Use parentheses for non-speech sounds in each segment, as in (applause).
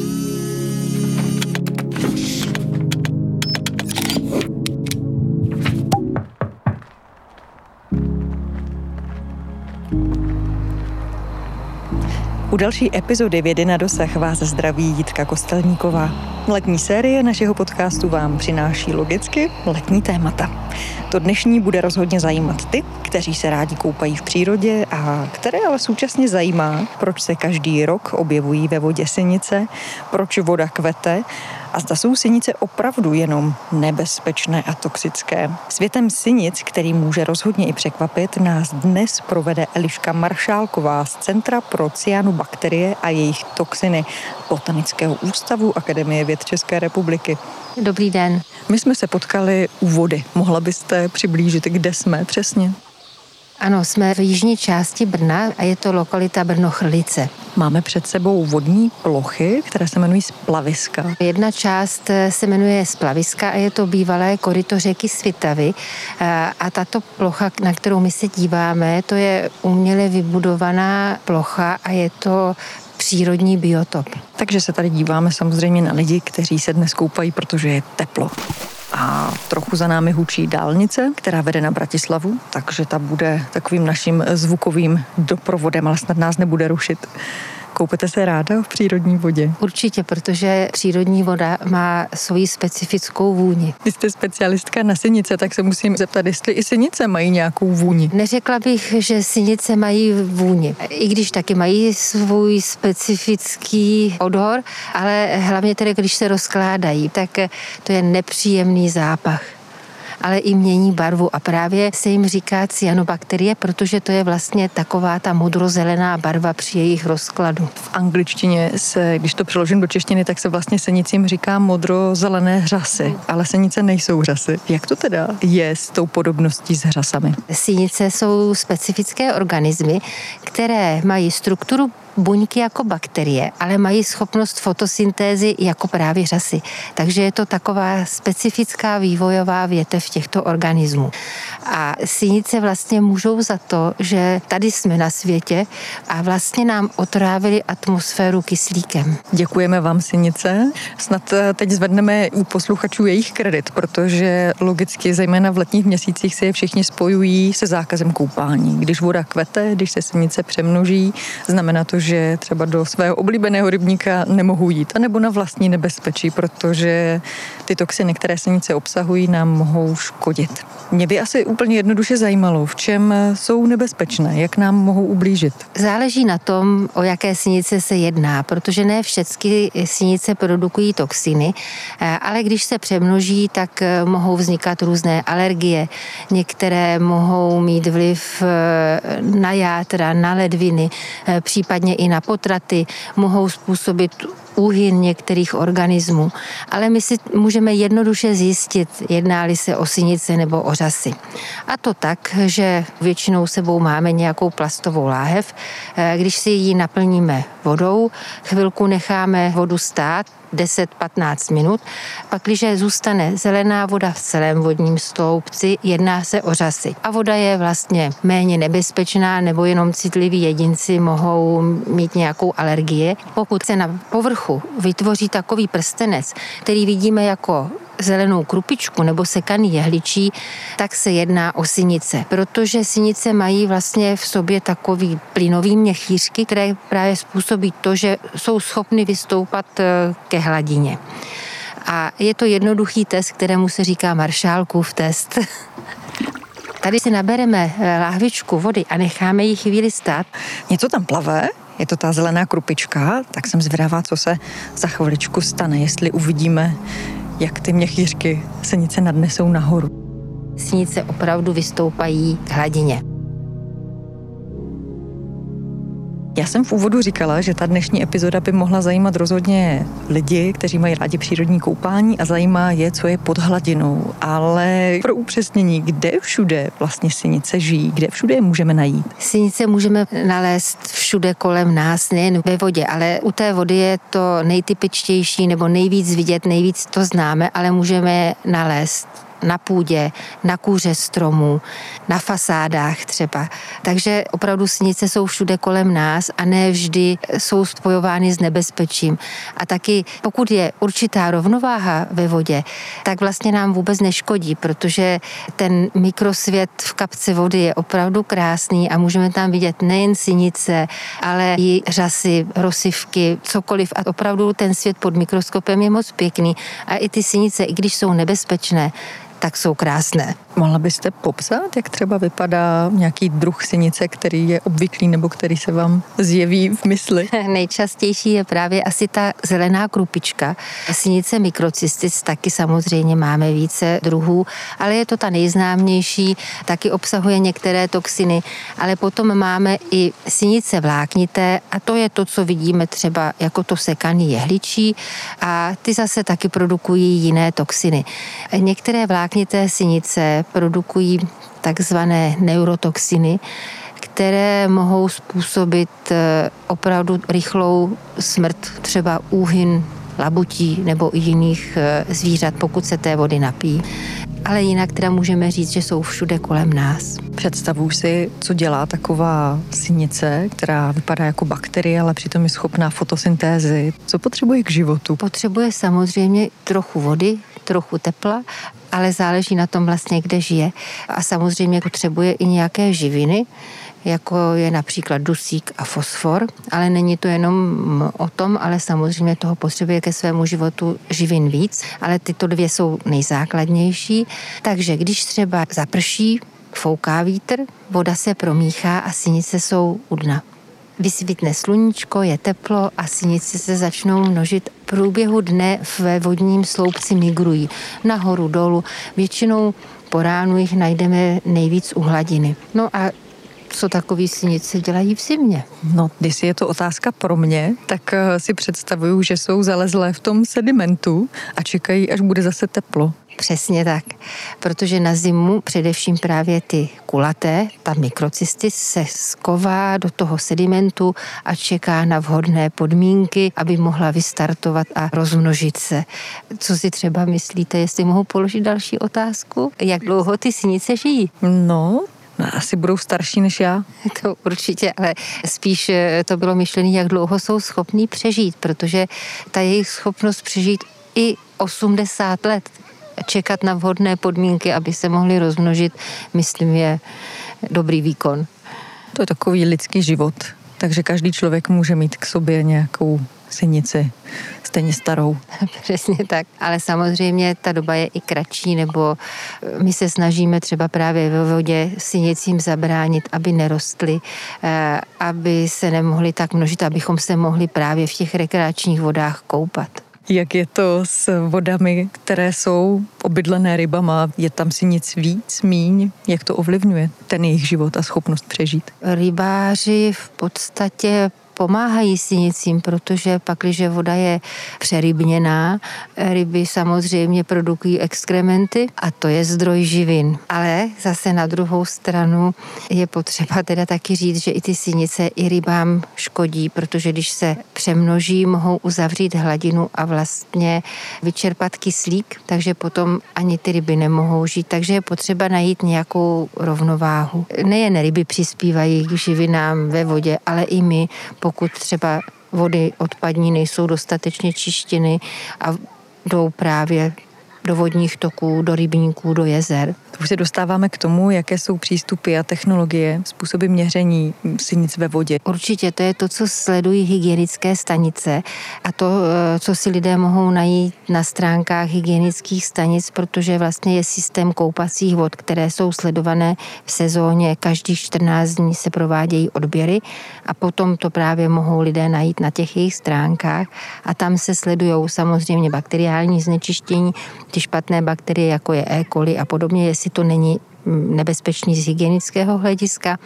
Ooh. U další epizody Vědy na dosah vás zdraví Jitka Kostelníková. Letní série našeho podcastu vám přináší logicky letní témata. To dnešní bude rozhodně zajímat ty, kteří se rádi koupají v přírodě a které ale současně zajímá, proč se každý rok objevují ve vodě synice, proč voda kvete a zda jsou synice opravdu jenom nebezpečné a toxické. Světem synic, který může rozhodně i překvapit, nás dnes provede Eliška Maršálková z Centra pro cyanobakterie a jejich toxiny Botanického ústavu Akademie věd České republiky. Dobrý den. My jsme se potkali u vody. Mohla byste přiblížit, kde jsme přesně? Ano, jsme v jižní části Brna a je to lokalita Brno-Chrlice. Máme před sebou vodní plochy, které se jmenují splaviska. Jedna část se jmenuje splaviska a je to bývalé koryto řeky Svitavy. A tato plocha, na kterou my se díváme, to je uměle vybudovaná plocha a je to přírodní biotop. Takže se tady díváme samozřejmě na lidi, kteří se dnes koupají, protože je teplo. Trochu za námi hučí dálnice, která vede na Bratislavu, takže ta bude takovým naším zvukovým doprovodem, ale snad nás nebude rušit. Koupete se ráda v přírodní vodě? Určitě, protože přírodní voda má svoji specifickou vůni. Vy jste specialistka na synice, tak se musím zeptat, jestli i synice mají nějakou vůni. Neřekla bych, že synice mají vůni, i když taky mají svůj specifický odor, ale hlavně tedy, když se rozkládají, tak to je nepříjemný zápach ale i mění barvu a právě se jim říká cyanobakterie, protože to je vlastně taková ta modrozelená barva při jejich rozkladu. V angličtině se, když to přeložím do češtiny, tak se vlastně senicím říká modrozelené hřasy, ale senice nejsou hřasy. Jak to teda je s tou podobností s hřasami? Sinice jsou specifické organismy, které mají strukturu buňky jako bakterie, ale mají schopnost fotosyntézy jako právě řasy. Takže je to taková specifická vývojová větev těchto organismů. A sinice vlastně můžou za to, že tady jsme na světě a vlastně nám otrávili atmosféru kyslíkem. Děkujeme vám, sinice. Snad eh, teď zvedneme u posluchačů jejich kredit, protože logicky, zejména v letních měsících, se je všichni spojují se zákazem koupání. Když voda kvete, když se sinice přemnoží, znamená to, že třeba do svého oblíbeného rybníka nemohou jít, anebo na vlastní nebezpečí, protože ty toxiny, které sinice obsahují, nám mohou škodit. Mě by asi úplně jednoduše zajímalo, v čem jsou nebezpečné, jak nám mohou ublížit. Záleží na tom, o jaké sinice se jedná, protože ne všechny sinice produkují toxiny, ale když se přemnoží, tak mohou vznikat různé alergie. Některé mohou mít vliv na játra, na ledviny, případně i na potraty, mohou způsobit úhyn některých organismů, ale my si můžeme jednoduše zjistit, jedná-li se o synice nebo o řasy. A to tak, že většinou sebou máme nějakou plastovou láhev. Eh, když si ji naplníme vodou, chvilku necháme vodu stát, 10-15 minut. Pak, když zůstane zelená voda v celém vodním stoupci, jedná se o řasy. A voda je vlastně méně nebezpečná, nebo jenom citliví jedinci mohou mít nějakou alergie. Pokud se na povrchu vytvoří takový prstenec, který vidíme jako zelenou krupičku nebo sekaný jehličí, tak se jedná o synice, protože synice mají vlastně v sobě takový plynový měchýřky, které právě způsobí to, že jsou schopny vystoupat eh, ke hladině. A je to jednoduchý test, kterému se říká Maršálkův test. (laughs) Tady si nabereme eh, láhvičku vody a necháme ji chvíli stát. Něco tam plave? Je to ta zelená krupička, tak jsem zvědavá, co se za chviličku stane, jestli uvidíme jak ty měchýřky senice nadnesou nahoru. Sinice opravdu vystoupají k hladině. Já jsem v úvodu říkala, že ta dnešní epizoda by mohla zajímat rozhodně lidi, kteří mají rádi přírodní koupání a zajímá je, co je pod hladinou. Ale pro upřesnění, kde všude vlastně synice žijí, kde všude je můžeme najít? Synice můžeme nalézt všude kolem nás, nejen ve vodě, ale u té vody je to nejtypičtější nebo nejvíc vidět, nejvíc to známe, ale můžeme nalézt na půdě, na kůře stromů, na fasádách třeba. Takže opravdu sinice jsou všude kolem nás a ne vždy jsou spojovány s nebezpečím. A taky pokud je určitá rovnováha ve vodě, tak vlastně nám vůbec neškodí, protože ten mikrosvět v kapce vody je opravdu krásný a můžeme tam vidět nejen sinice, ale i řasy, rosivky, cokoliv. A opravdu ten svět pod mikroskopem je moc pěkný. A i ty sinice, i když jsou nebezpečné, tak jsou krásné. Mohla byste popsat, jak třeba vypadá nějaký druh sinice, který je obvyklý nebo který se vám zjeví v mysli? (laughs) Nejčastější je právě asi ta zelená krupička. Sinice mikrocystis taky samozřejmě máme více druhů, ale je to ta nejznámější, taky obsahuje některé toxiny, ale potom máme i sinice vláknité a to je to, co vidíme třeba jako to sekaný jehličí a ty zase taky produkují jiné toxiny. Některé vláknité sinice produkují takzvané neurotoxiny, které mohou způsobit eh, opravdu rychlou smrt, třeba úhyn labutí nebo i jiných eh, zvířat, pokud se té vody napí. Ale jinak teda můžeme říct, že jsou všude kolem nás. Představuji si, co dělá taková sinice, která vypadá jako bakterie, ale přitom je schopná fotosyntézy. Co potřebuje k životu? Potřebuje samozřejmě trochu vody, trochu tepla ale záleží na tom vlastně, kde žije. A samozřejmě potřebuje i nějaké živiny, jako je například dusík a fosfor, ale není to jenom o tom, ale samozřejmě toho potřebuje ke svému životu živin víc, ale tyto dvě jsou nejzákladnější. Takže když třeba zaprší, fouká vítr, voda se promíchá a sinice jsou u dna vysvítne sluníčko, je teplo a sinice se začnou množit. V průběhu dne ve vodním sloupci migrují nahoru, dolů. Většinou po ránu jich najdeme nejvíc u hladiny. No a co takový sinice dělají v zimě? No, když je to otázka pro mě, tak eh, si představuju, že jsou zalezlé v tom sedimentu a čekají, až bude zase teplo. Přesně tak, protože na zimu především právě ty kulaté, ta mikrocysty se sková do toho sedimentu a čeká na vhodné podmínky, aby mohla vystartovat a rozmnožit se. Co si třeba myslíte, jestli mohu položit další otázku? Jak dlouho ty sinice žijí? No, asi budou starší než já. (laughs) To určitě, ale spíš eh, to bylo myšlené, jak dlouho jsou schopní přežít, protože ta jejich schopnost přežít i 80 let, čekat na vhodné podmínky, aby se mohli rozmnožit, myslím, je dobrý výkon. To je takový lidský život, takže každý člověk může mít k sobě nějakou sinici, stejně starou. (laughs) Přesně tak, ale samozřejmě ta doba je i kratší, nebo eh, my se snažíme třeba právě ve vodě sinicím zabránit, aby nerostly, eh, aby se nemohly tak množit, abychom se mohli právě v těch rekreačních vodách koupat. Jak je to s vodami, které jsou obydlené rybama? Je tam si nic víc, míň? Jak to ovlivňuje ten jejich život a schopnost přežít? Rybáři v podstatě pomáhají sinicím, protože pak, když voda je přerybněná, ryby samozřejmě produkují exkrementy a to je zdroj živin. Ale zase na druhou stranu je potřeba teda taky říct, že i ty sinice i rybám škodí, protože když se přemnoží, mohou uzavřít hladinu a vlastně vyčerpat kyslík, takže potom ani ty ryby nemohou žít. Takže je potřeba najít nějakou rovnováhu. Nejen ryby přispívají k živinám ve vodě, ale i my, třeba vody odpadní nejsou dostatečně čištěny a jdou právě do vodních toků, do rybníků, do jezer. Už se dostáváme k tomu, jaké jsou přístupy a technologie, způsoby měření sinic ve vodě. Určitě to je to, co sledují hygienické stanice a to, eh, co si lidé mohou najít na stránkách hygienických stanic, protože vlastně je systém koupacích vod, které jsou sledované v sezóně. Každých 14 dní se provádějí odběry a potom to právě mohou lidé najít na těch jejich stránkách a tam se sledují samozřejmě bakteriální znečištění, ty špatné bakterie, jako je E. coli a podobně, jestli to není mm, nebezpečný z hygienického hlediska.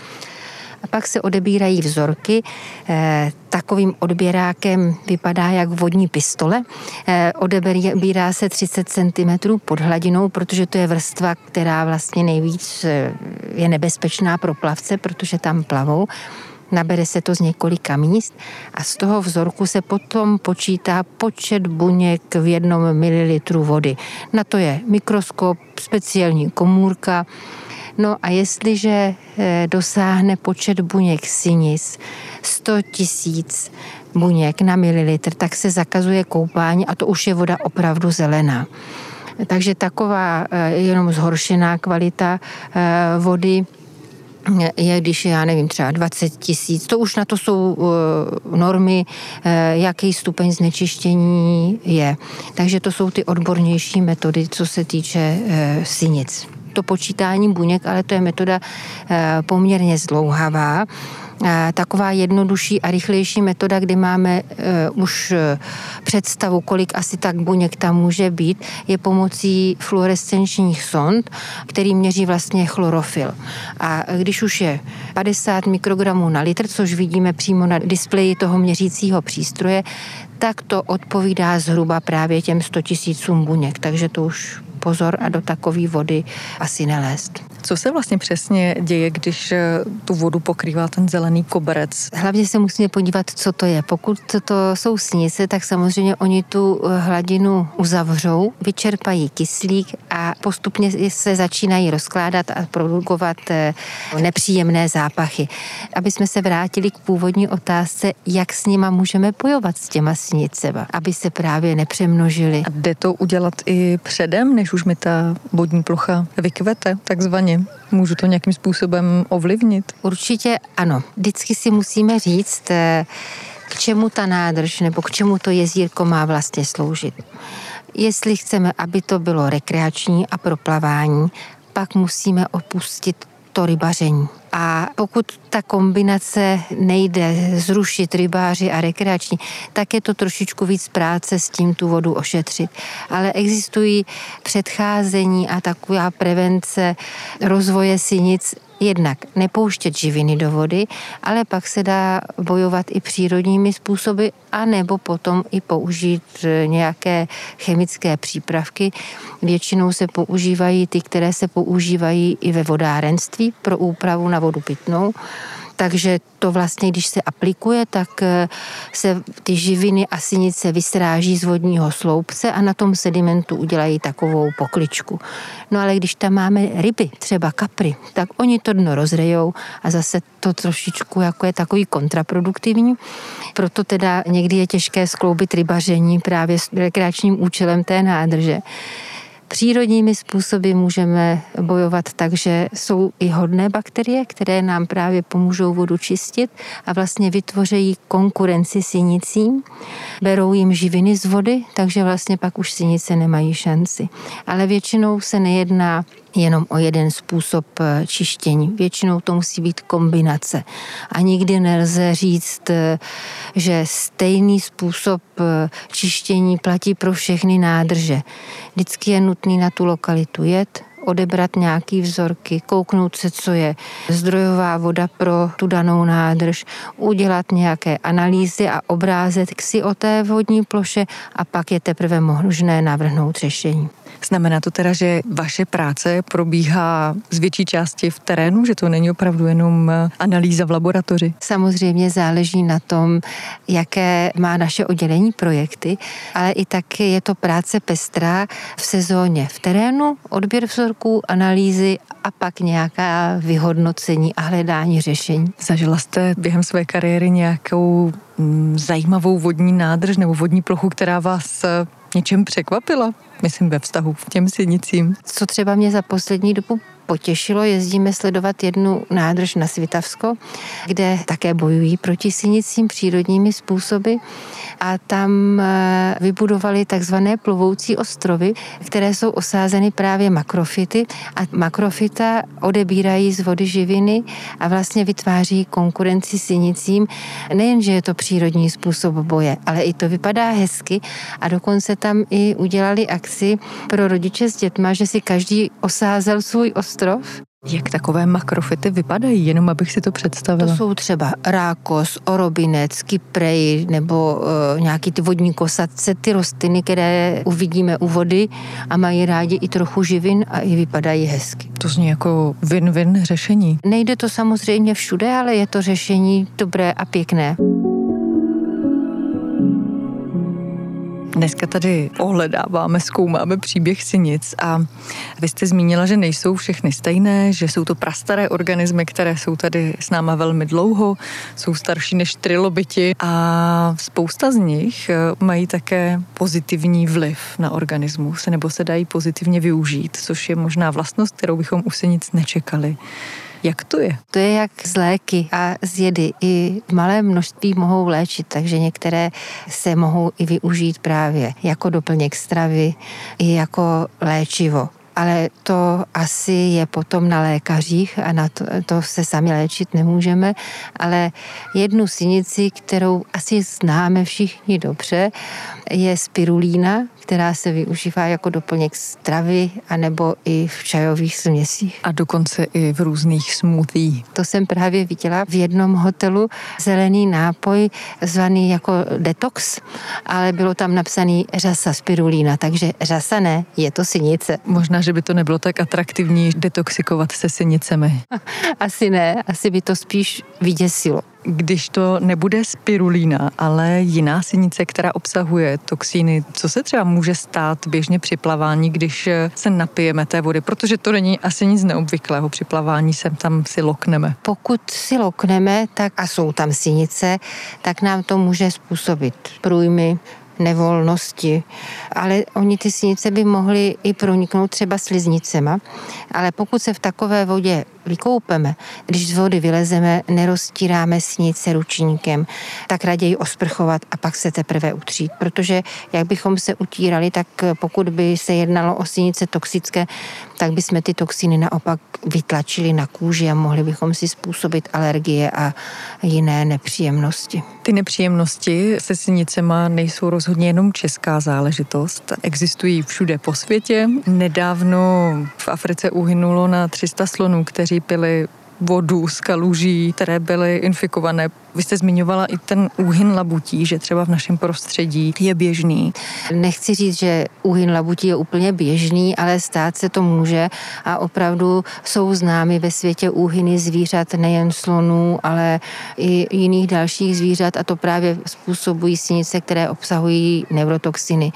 A pak se odebírají vzorky. E, takovým odběrákem vypadá jak vodní pistole. E, odebírá se 30 cm pod hladinou, protože to je vrstva, která vlastně nejvíc je nebezpečná pro plavce, protože tam plavou. Nabere se to z několika míst a z toho vzorku se potom počítá počet buněk v jednom mililitru vody. Na to je mikroskop, speciální komůrka, No a jestliže eh, dosáhne počet buněk sinic 100 tisíc buněk na mililitr, tak se zakazuje koupání a to už je voda opravdu zelená. Takže taková eh, jenom zhoršená kvalita eh, vody je, když já nevím, třeba 20 tisíc, to už na to jsou normy, jaký stupeň znečištění je. Takže to jsou ty odbornější metody, co se týče sinic to počítání buněk, ale to je metoda eh, poměrně zdlouhavá. Eh, taková jednodušší a rychlejší metoda, kdy máme uh, už představu, kolik asi tak buněk tam může být, je pomocí fluorescenčních sond, který měří vlastně chlorofil. A když už je 50 mikrogramů na litr, což vidíme přímo na displeji toho měřícího přístroje, tak to odpovídá zhruba právě těm 100 tisícům buněk. Takže to už pozor a do takové vody asi nelézt. Co se vlastně přesně děje, když eh, tu vodu pokrývá ten zelený koberec? Hlavně se musíme podívat, co to je. Pokud to jsou snice, tak samozřejmě oni tu eh, hladinu uzavřou, vyčerpají kyslík a postupně se začínají rozkládat a produkovat eh, nepříjemné zápachy. Aby jsme se vrátili k původní otázce, jak s nima můžeme bojovat s těma snicema, aby se právě nepřemnožili. A jde to udělat i předem, než už mi ta vodní plocha vykvete, takzvaně? Můžu to nějakým způsobem ovlivnit? Určitě ano. Vždycky si musíme říct, eh, k čemu ta nádrž nebo k čemu to jezírko má vlastně sloužit. Jestli chceme, aby to bylo rekreační a proplavání, pak musíme opustit to rybaření. A pokud ta kombinace nejde zrušit rybáři a rekreační, tak je to trošičku víc práce s tím tu vodu ošetřit. Ale existují předcházení a taková prevence rozvoje sinic jednak nepouštět živiny do vody, ale pak se dá bojovat i přírodními způsoby, a nebo potom i použít e, nějaké chemické přípravky. Většinou se používají ty, které se používají i ve vodárenství pro úpravu na vodu pitnou takže to vlastně, když se aplikuje, tak eh, se ty živiny a sinice vysráží z vodního sloupce a na tom sedimentu udělají takovou pokličku. No ale když tam máme ryby, třeba kapry, tak oni to dno rozrejou a zase to trošičku jako je takový kontraproduktivní. Proto teda někdy je těžké skloubit rybaření právě s rekreačním účelem té nádrže. Přírodními způsoby můžeme bojovat tak, že jsou i hodné bakterie, které nám právě pomůžou vodu čistit a vlastně vytvořejí konkurenci sinicím, berou jim živiny z vody, takže vlastně pak už sinice nemají šanci. Ale většinou se nejedná jenom o jeden způsob eh, čištění. Většinou to musí být kombinace. A nikdy nelze říct, eh, že stejný způsob eh, čištění platí pro všechny nádrže. Vždycky je nutný na tu lokalitu jet, odebrat nějaký vzorky, kouknout se, co je zdrojová voda pro tu danou nádrž, udělat nějaké analýzy a obrázek si o té vodní ploše a pak je teprve možné navrhnout řešení. Znamená to teda, že vaše práce probíhá z větší části v terénu, že to není opravdu jenom eh, analýza v laboratoři? Samozřejmě záleží na tom, jaké má naše oddělení projekty, ale i tak je to práce pestrá v sezóně v terénu, odběr vzorků, analýzy a pak nějaká vyhodnocení a hledání řešení. Zažila jste během své kariéry nějakou zajímavou vodní nádrž nebo vodní plochu, která vás eh, něčem překvapila? Myslím ve vztahu k těm sinicím. Co třeba mě za poslední dobu potěšilo, jezdíme sledovat jednu nádrž na Svitavsko, kde také bojují proti sinicím přírodními způsoby. A tam eh, vybudovali takzvané plovoucí ostrovy, které jsou osázeny právě makrofity. A makrofita odebírají z vody živiny a vlastně vytváří konkurenci sinicím. Nejenže je to přírodní způsob boje, ale i to vypadá hezky. A dokonce tam i udělali akci pro rodiče s dětma, že si každý osázel svůj ostrov Jak takové makrofity vypadají, jenom abych si to představila? To jsou třeba rákos, orobinec, kyprej nebo uh, nějaký ty vodní kosadce, ty rostliny, které uvidíme u vody a mají rádi i trochu živin a i vypadají hezky. To zní jako win-win řešení. Nejde to samozřejmě všude, ale je to řešení dobré a pěkné. Dneska tady ohledáváme, zkoumáme příběh sinic a vy jste zmínila, že nejsou všechny stejné, že jsou to prastaré organismy, které jsou tady s náma velmi dlouho, jsou starší než trilobiti a spousta z nich eh, mají také pozitivní vliv na organismus, nebo se dají pozitivně využít, což je možná vlastnost, kterou bychom u sinic nečekali. Jak to je? To je jak z léky a z jedy. I v malém množství mohou léčit, takže některé se mohou i využít právě jako doplněk stravy, i jako léčivo ale to asi je potom na lékařích a na to, to se sami léčit nemůžeme, ale jednu sinici, kterou asi známe všichni dobře, je spirulína, která se využívá jako doplněk stravy anebo i v čajových směsích. A dokonce i v různých smoothie. To jsem právě viděla v jednom hotelu zelený nápoj zvaný jako detox, ale bylo tam napsaný řasa spirulína, takže řasa ne, je to sinice. Možná, že by to nebylo tak atraktivní detoxikovat se sinicemi. (laughs) Asi ne, asi by to spíš vyděsilo když to nebude spirulína, ale jiná sinice, která obsahuje toxíny, co se třeba může stát běžně při plavání, když se napijeme té vody, protože to není asi nic neobvyklého při plavání, sem tam si lokneme. Pokud si lokneme, tak a jsou tam sinice, tak nám to může způsobit průjmy, nevolnosti, ale oni ty sinice by mohly i proniknout třeba sliznicema, ale pokud se v takové vodě vykoupeme, když z vody vylezeme, neroztíráme snice ručníkem, tak raději osprchovat a pak se teprve utřít, protože jak bychom se utírali, tak pokud by se jednalo o sinice toxické, tak bychom ty toxiny naopak vytlačili na kůži a mohli bychom si způsobit alergie a jiné nepříjemnosti. Ty nepříjemnosti se sinicema nejsou rozhodně jenom česká záležitost. Existují všude po světě. Nedávno v Africe uhynulo na 300 slonů, kteří pili vodu z kaluží, které byly infikované vy jste zmiňovala i ten úhyn labutí, že třeba v našem prostředí je běžný. Nechci říct, že úhyn labutí je úplně běžný, ale stát se to může a opravdu jsou známy ve světě úhyny zvířat nejen slonů, ale i jiných dalších zvířat a to právě způsobují sinice, které obsahují neurotoxiny.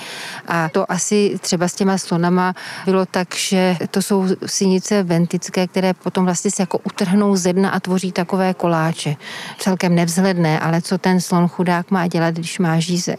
A to asi třeba s těma slonama bylo tak, že to jsou sinice ventické, které potom vlastně se jako utrhnou ze dna a tvoří takové koláče. Celkem ne nevzhledné, ale co ten slon chudák má dělat, když má žízeň.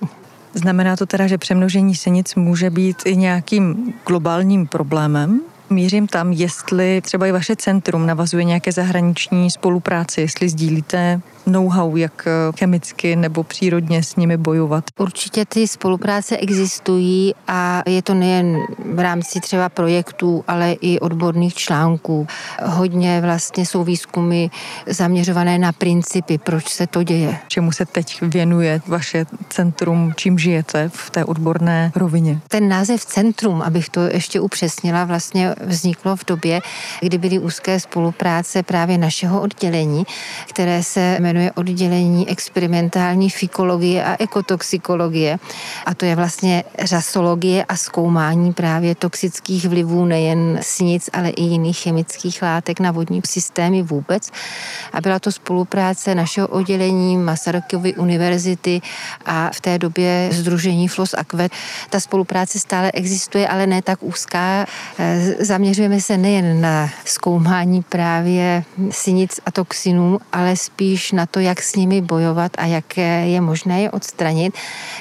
Znamená to teda, že přemnožení senic může být i nějakým globálním problémem? Mířím tam, jestli třeba i vaše centrum navazuje nějaké zahraniční spolupráci, jestli sdílíte know-how, jak eh, chemicky nebo přírodně s nimi bojovat? Určitě ty spolupráce existují a je to nejen v rámci třeba projektů, ale i odborných článků. Hodně vlastně jsou výzkumy zaměřované na principy, proč se to děje. Čemu se teď věnuje vaše centrum, čím žijete v té odborné rovině? Ten název centrum, abych to ještě upřesnila, vlastně vzniklo v době, kdy byly úzké spolupráce právě našeho oddělení, které se jmenuje oddělení experimentální fikologie a ekotoxikologie. A to je vlastně řasologie a zkoumání právě toxických vlivů nejen snic, ale i jiných chemických látek na vodní systémy vůbec. A byla to spolupráce našeho oddělení Masarykovy univerzity a v té době Združení Flos Aquet. Ta spolupráce stále existuje, ale ne tak úzká. Zaměřujeme se nejen na zkoumání právě sinic a toxinů, ale spíš na to, jak s nimi bojovat a jak je možné je odstranit.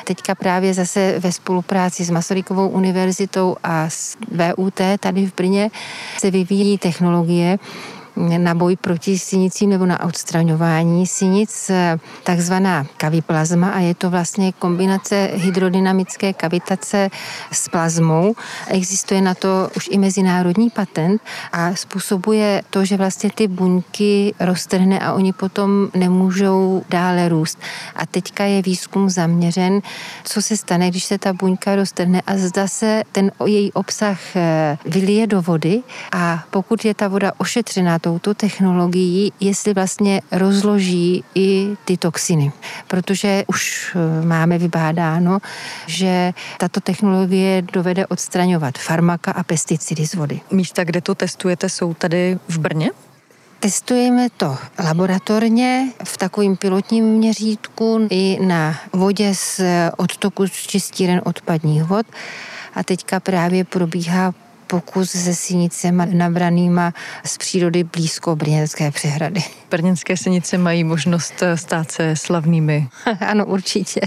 Teďka právě zase ve spolupráci s Masarykovou univerzitou a s VUT tady v Brně se vyvíjí technologie, na boj proti sinicím nebo na odstraňování sinic takzvaná kaviplazma a je to vlastně kombinace hydrodynamické kavitace s plazmou. Existuje na to už i mezinárodní patent a způsobuje to, že vlastně ty buňky roztrhne a oni potom nemůžou dále růst. A teďka je výzkum zaměřen, co se stane, když se ta buňka roztrhne a zda se ten její obsah eh, vylije do vody a pokud je ta voda ošetřená touto technologií, jestli vlastně rozloží i ty toxiny. Protože už eh, máme vybádáno, že tato technologie dovede odstraňovat farmaka a pesticidy z vody. Místa, kde to testujete, jsou tady v Brně? Testujeme to laboratorně v takovém pilotním měřítku i na vodě z odtoku z čistíren odpadních vod. A teďka právě probíhá pokus se sinicemi nabranýma z přírody blízko Brněnské přehrady. Brněnské sinice mají možnost stát se slavnými. (laughs) ano, určitě.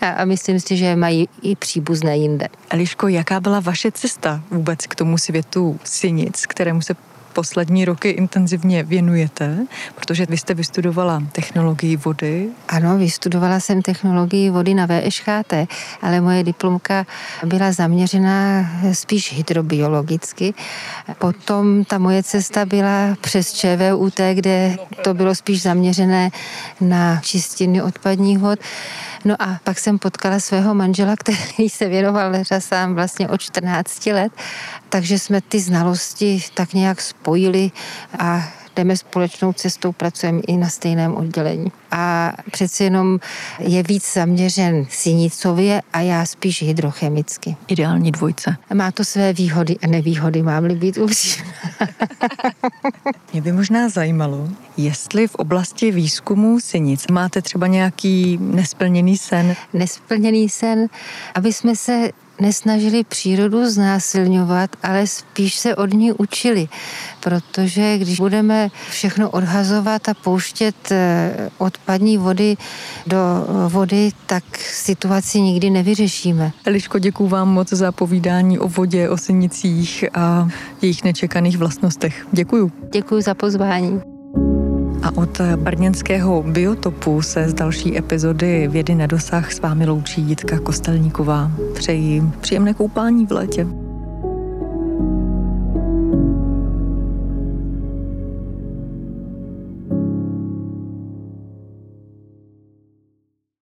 A myslím si, že mají i příbuzné jinde. Eliško, jaká byla vaše cesta vůbec k tomu světu sinic, kterému se poslední roky intenzivně věnujete, protože vy jste vystudovala technologii vody. Ano, vystudovala jsem technologii vody na VŠHT, ale moje diplomka byla zaměřená spíš hydrobiologicky. Potom ta moje cesta byla přes ČVUT, kde to bylo spíš zaměřené na čistiny odpadních vod. No a pak jsem potkala svého manžela, který se věnoval řasám vlastně od 14 let, takže jsme ty znalosti tak nějak spojili a jdeme společnou cestou, pracujeme i na stejném oddělení. A přeci jenom je víc zaměřen sinicově a já spíš hydrochemicky. Ideální dvojce. Má to své výhody a nevýhody, mám-li být upřímná. (laughs) Mě by možná zajímalo, jestli v oblasti výzkumu sinic máte třeba nějaký nesplněný sen. Nesplněný sen, aby jsme se nesnažili přírodu znásilňovat, ale spíš se od ní učili. Protože když budeme všechno odhazovat a pouštět eh, odpadní vody do vody, tak situaci nikdy nevyřešíme. Eliško, děkuji vám moc za povídání o vodě, o sinicích a jejich nečekaných vlastnostech. Děkuji. Děkuji za pozvání. A od brněnského biotopu se z další epizody Vědy na dosah s vámi loučí Jitka Kostelníková. Přeji příjemné koupání v létě.